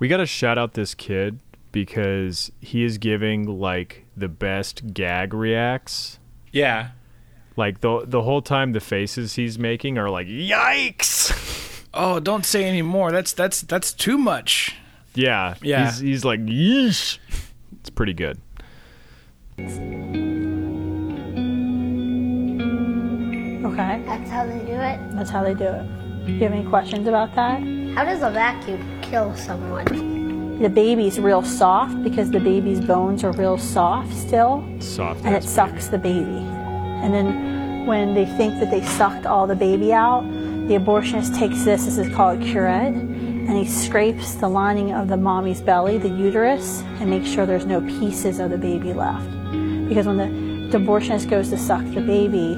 We got to shout out this kid because he is giving like the best gag reacts. Yeah. Like the the whole time the faces he's making are like yikes. Oh, don't say any more. That's that's that's too much. Yeah. Yeah. He's, he's like yeesh. It's pretty good. Okay, That's how they do it. that's how they do it. Do you have any questions about that? How does a vacuum kill someone? The baby's real soft because the baby's bones are real soft still, Soft. and it ass sucks the baby. And then when they think that they sucked all the baby out, the abortionist takes this, this is called curette, and he scrapes the lining of the mommy's belly, the uterus, and makes sure there's no pieces of the baby left. Because when the, the abortionist goes to suck the baby,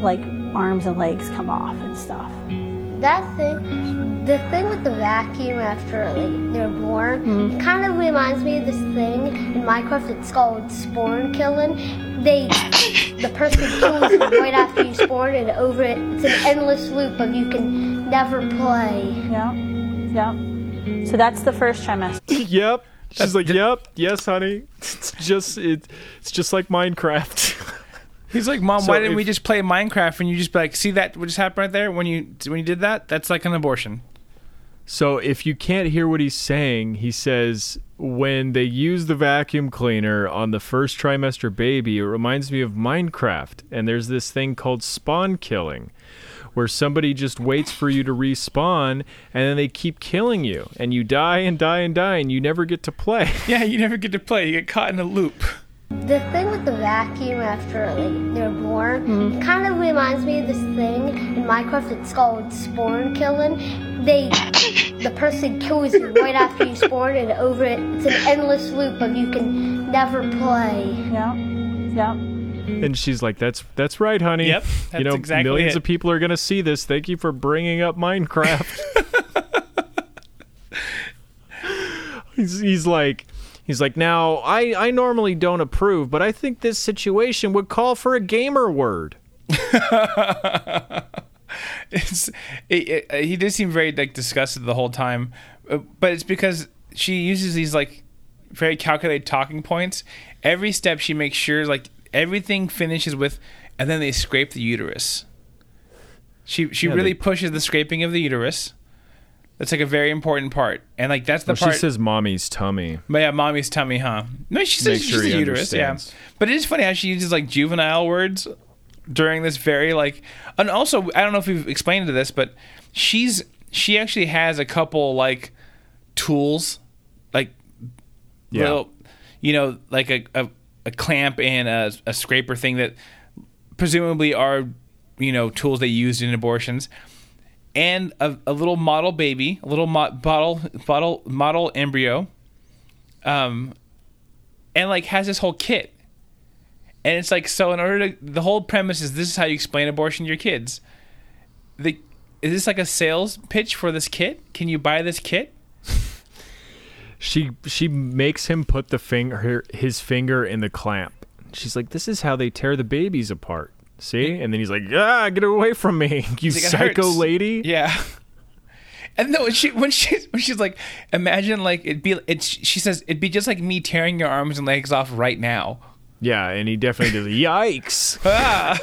like arms and legs come off and stuff. That thing, the thing with the vacuum after like they're born, mm-hmm. it kind of reminds me of this thing in Minecraft. It's called spawn killing. They, the person kills you right after you spawn, and over it, it's an endless loop of you can never play. Yeah, yeah. So that's the first trimester. yep. She's like, "Yep, yes, honey." It's just it, it's just like Minecraft. He's like, Mom, So why didn't if- we just play Minecraft? And you just be like, see that what just happened right there when you when you did that? That's like an abortion. so if you can't hear what he's saying, he says when they use the vacuum cleaner on the first trimester baby, it reminds me of Minecraft. And there's this thing called spawn killing, where somebody just waits for you to respawn, and then they keep killing you, and you die and die and die, and you never get to play. Yeah, you never get to play. You get caught in a loop. The thing with the vacuum after like they're born, mm-hmm. it kind of reminds me of this thing in Minecraft. It's called spawn killing. They, the person kills you right after you spawn, and over it, it's an endless loop of you can never play. Yeah, yeah. And she's like, "That's that's right, honey. Yep, you know, exactly millions it. of people are gonna see this. Thank you for bringing up Minecraft." he's, he's like, he's like, now I I normally don't approve, but I think this situation would call for a gamer word. It's it, it, he did seem very like disgusted the whole time, Uh, but it's because she uses these like very calculated talking points. Every step she makes sure like everything finishes with, and then they scrape the uterus. She she Yeah, really they- pushes the scraping of the uterus. That's like a very important part, and like that's the Well, part. she says, "Mommy's tummy." But yeah, mommy's tummy, huh? No, she says Make sure uterus, yeah. But it is funny how she uses like juvenile words during this very like, and also I don't know if we've explained to this, but she's she actually has a couple like tools, like Yeah. little, you know, like a a, a clamp and a, a scraper thing that presumably are you know tools they used in abortions and a, a little model baby a little mo- bottle bottle model embryo um and like has this whole kit and it's like so in order to the whole premise is this is how you explain abortion to your kids the is this like a sales pitch for this kit can you buy this kit She she makes him put the finger her, his finger in the clamp. She's like, "This is how they tear the babies apart." See? And then he's like, "Ah, get away from me, you psycho hurts." lady!" Yeah. And no, when she when she when she's like, imagine like it'd be it's she says it'd be just like me tearing your arms and legs off right now. Yeah, and he definitely does. Yikes! Ah.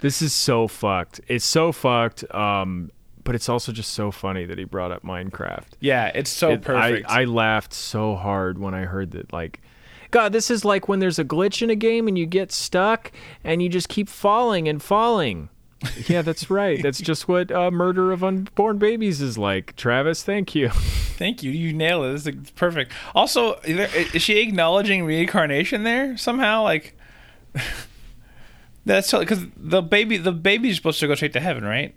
This is so fucked. It's so fucked. Um, but it's also just so funny that he brought up Minecraft. Yeah, it's so It- perfect. I, I laughed so hard when I heard that. Like, God, this is like when there's a glitch in a game and you get stuck and you just keep falling and falling. yeah, that's right. That's just what uh, murder of unborn babies is like. Travis, thank you. Thank you. You nailed it. This is perfect. Also, is, there, is she acknowledging reincarnation there somehow? Like, that's because the baby the baby's supposed to go straight to heaven, right?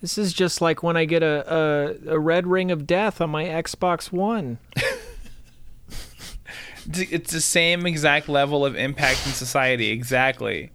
This is just like when I get a, a, a red ring of death on my Xbox One. It's- the same exact level of impact in society. Exactly.